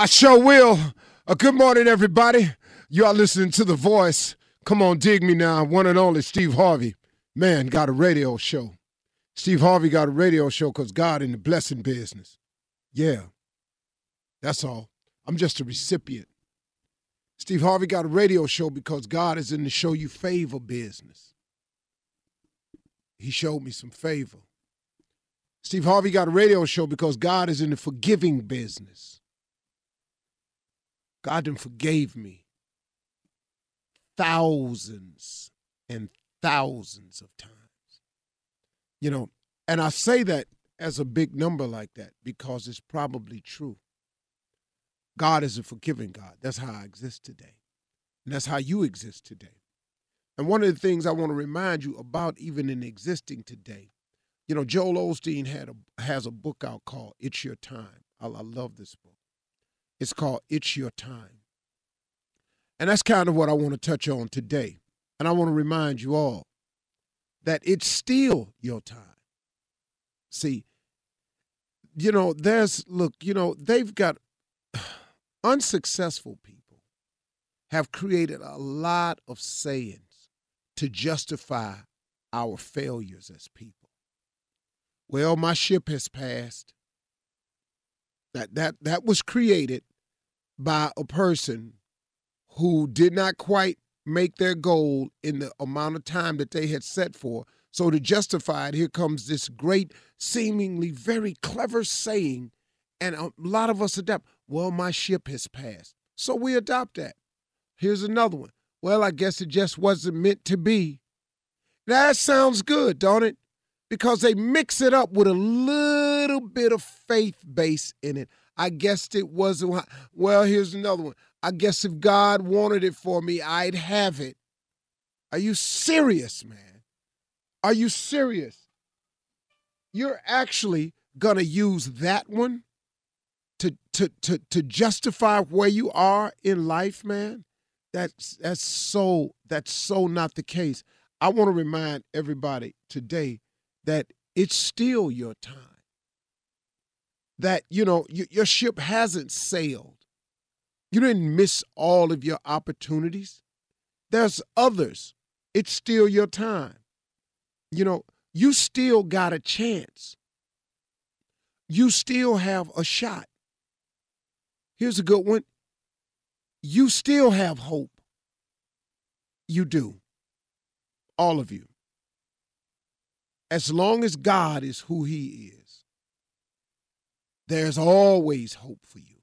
I sure will. Uh, good morning, everybody. You are listening to The Voice. Come on, dig me now. One and only Steve Harvey. Man, got a radio show. Steve Harvey got a radio show because God in the blessing business. Yeah. That's all. I'm just a recipient. Steve Harvey got a radio show because God is in the show you favor business. He showed me some favor. Steve Harvey got a radio show because God is in the forgiving business. God then forgave me thousands and thousands of times. You know, and I say that as a big number like that because it's probably true. God is a forgiving God. That's how I exist today. And that's how you exist today. And one of the things I want to remind you about, even in existing today, you know, Joel Osteen had a, has a book out called It's Your Time. I, I love this book. It's called It's Your Time. And that's kind of what I want to touch on today. And I want to remind you all that it's still your time. See, you know, there's, look, you know, they've got unsuccessful people have created a lot of sayings to justify our failures as people. Well, my ship has passed. That that that was created by a person who did not quite make their goal in the amount of time that they had set for. So to justify it, here comes this great, seemingly very clever saying, and a lot of us adapt. Well, my ship has passed. So we adopt that. Here's another one. Well, I guess it just wasn't meant to be. That sounds good, don't it? because they mix it up with a little bit of faith base in it. I guessed it wasn't. Well, here's another one. I guess if God wanted it for me, I'd have it. Are you serious, man? Are you serious? You're actually to use that one to, to, to, to justify where you are in life, man? That's, that's so that's so not the case. I want to remind everybody today that it's still your time. That, you know, your ship hasn't sailed. You didn't miss all of your opportunities. There's others. It's still your time. You know, you still got a chance. You still have a shot. Here's a good one. You still have hope. You do. All of you. As long as God is who He is, there's always hope for you.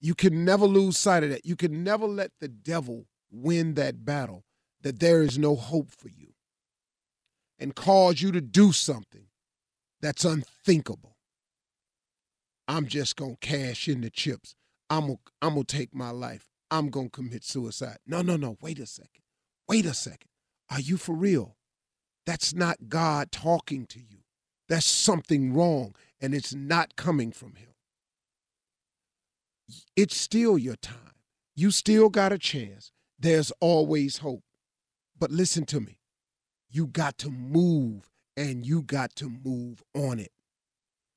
You can never lose sight of that. You can never let the devil win that battle, that there is no hope for you, and cause you to do something that's unthinkable. I'm just going to cash in the chips. I'm to take my life. I'm going to commit suicide. No, no, no. Wait a second. Wait a second. Are you for real? That's not God talking to you. That's something wrong, and it's not coming from Him it's still your time. You still got a chance. There's always hope. But listen to me. You got to move and you got to move on it.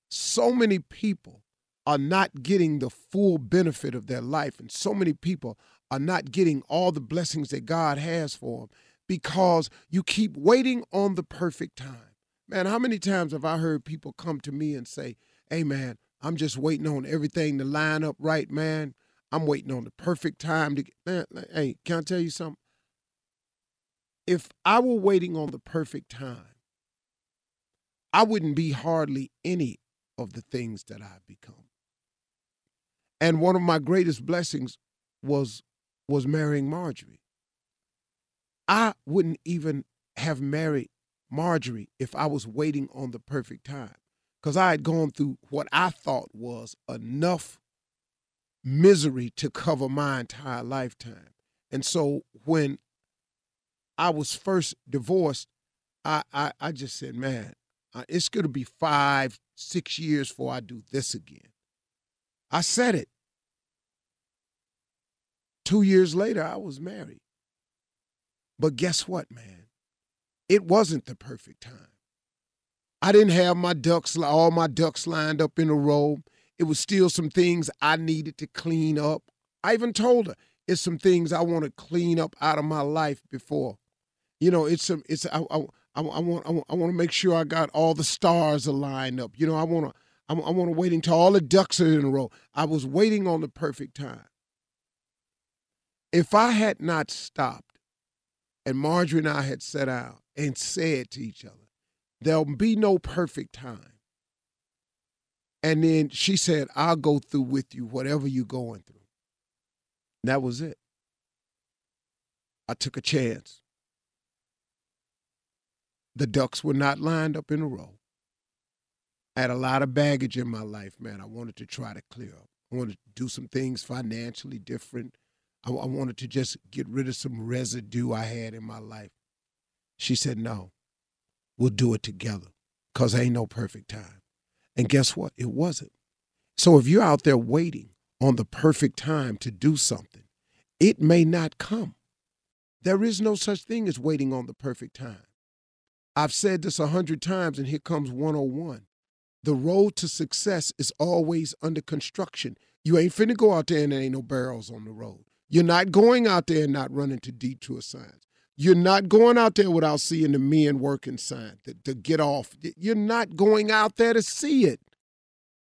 So many people are not getting the full benefit of their life, and so many people are not getting all the blessings that God has for them because you keep waiting on the perfect time. Man, how many times have I heard people come to me and say, Hey, man, I'm just waiting on everything to line up right, man. I'm waiting on the perfect time to get, man. Hey, can I tell you something? If I were waiting on the perfect time, I wouldn't be hardly any of the things that I've become. And one of my greatest blessings was was marrying Marjorie. I wouldn't even have married Marjorie if I was waiting on the perfect time because I had gone through what I thought was enough misery to cover my entire lifetime. And so when I was first divorced, I, I, I just said, man, it's going to be five, six years before I do this again. I said it. Two years later, I was married. But guess what, man? It wasn't the perfect time. I didn't have my ducks, all my ducks lined up in a row. It was still some things I needed to clean up. I even told her it's some things I want to clean up out of my life before. You know, it's some, it's, I, I, I, I want, I want to make sure I got all the stars aligned up. You know, I want to, I, I want to wait until all the ducks are in a row. I was waiting on the perfect time. If I had not stopped and Marjorie and I had set out and said to each other, There'll be no perfect time. And then she said, I'll go through with you whatever you're going through. And that was it. I took a chance. The ducks were not lined up in a row. I had a lot of baggage in my life, man. I wanted to try to clear up. I wanted to do some things financially different. I, I wanted to just get rid of some residue I had in my life. She said, No, we'll do it together because ain't no perfect time. And guess what? It wasn't. So if you're out there waiting on the perfect time to do something, it may not come. There is no such thing as waiting on the perfect time. I've said this a hundred times, and here comes 101. The road to success is always under construction. You ain't finna go out there and there ain't no barrels on the road. You're not going out there and not running to detour signs. You're not going out there without seeing the men working sign to, to get off. You're not going out there to see it.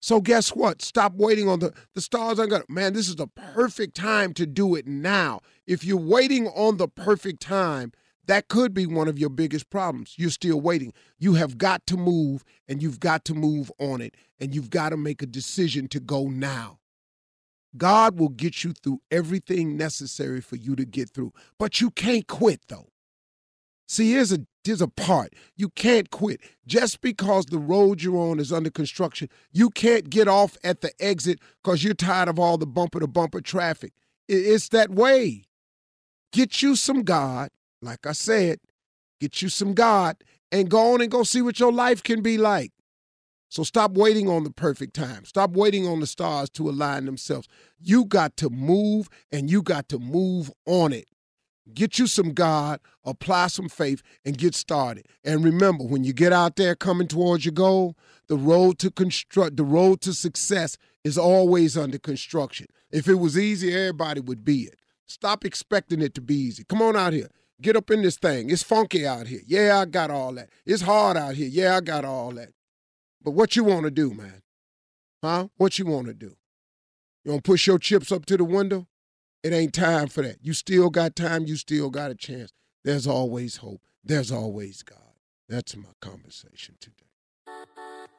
So guess what? Stop waiting on the the stars are gonna man, this is the perfect time to do it now. If you're waiting on the perfect time, that could be one of your biggest problems. You're still waiting. You have got to move and you've got to move on it and you've got to make a decision to go now. God will get you through everything necessary for you to get through. But you can't quit, though. See, here's a here's a part. You can't quit. Just because the road you're on is under construction, you can't get off at the exit because you're tired of all the bumper to bumper traffic. It's that way. Get you some God, like I said, get you some God, and go on and go see what your life can be like. So stop waiting on the perfect time. Stop waiting on the stars to align themselves. You got to move and you got to move on it. Get you some God, apply some faith, and get started. And remember, when you get out there coming towards your goal, the road to construct the road to success is always under construction. If it was easy, everybody would be it. Stop expecting it to be easy. Come on out here. Get up in this thing. It's funky out here. Yeah, I got all that. It's hard out here. Yeah, I got all that. But what you want to do, man? Huh? What you want to do? You want to push your chips up to the window? It ain't time for that. You still got time. You still got a chance. There's always hope. There's always God. That's my conversation today.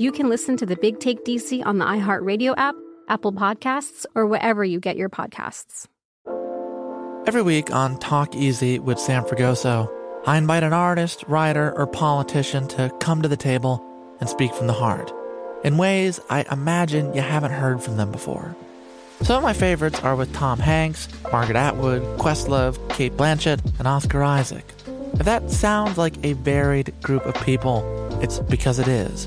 you can listen to the Big Take DC on the iHeartRadio app Apple Podcasts, or wherever you get your podcasts. Every week on Talk Easy with Sam Fragoso, I invite an artist, writer, or politician to come to the table and speak from the heart in ways I imagine you haven't heard from them before. Some of my favorites are with Tom Hanks, Margaret Atwood, Questlove, Cate Blanchett, and Oscar Isaac. If that sounds like a varied group of people, it's because it is.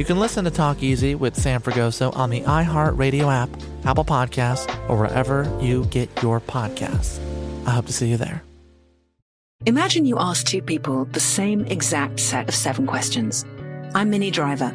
You can listen to Talk Easy with Sam Fragoso on the iHeartRadio app, Apple Podcasts, or wherever you get your podcasts. I hope to see you there. Imagine you ask two people the same exact set of seven questions. I'm Minnie Driver,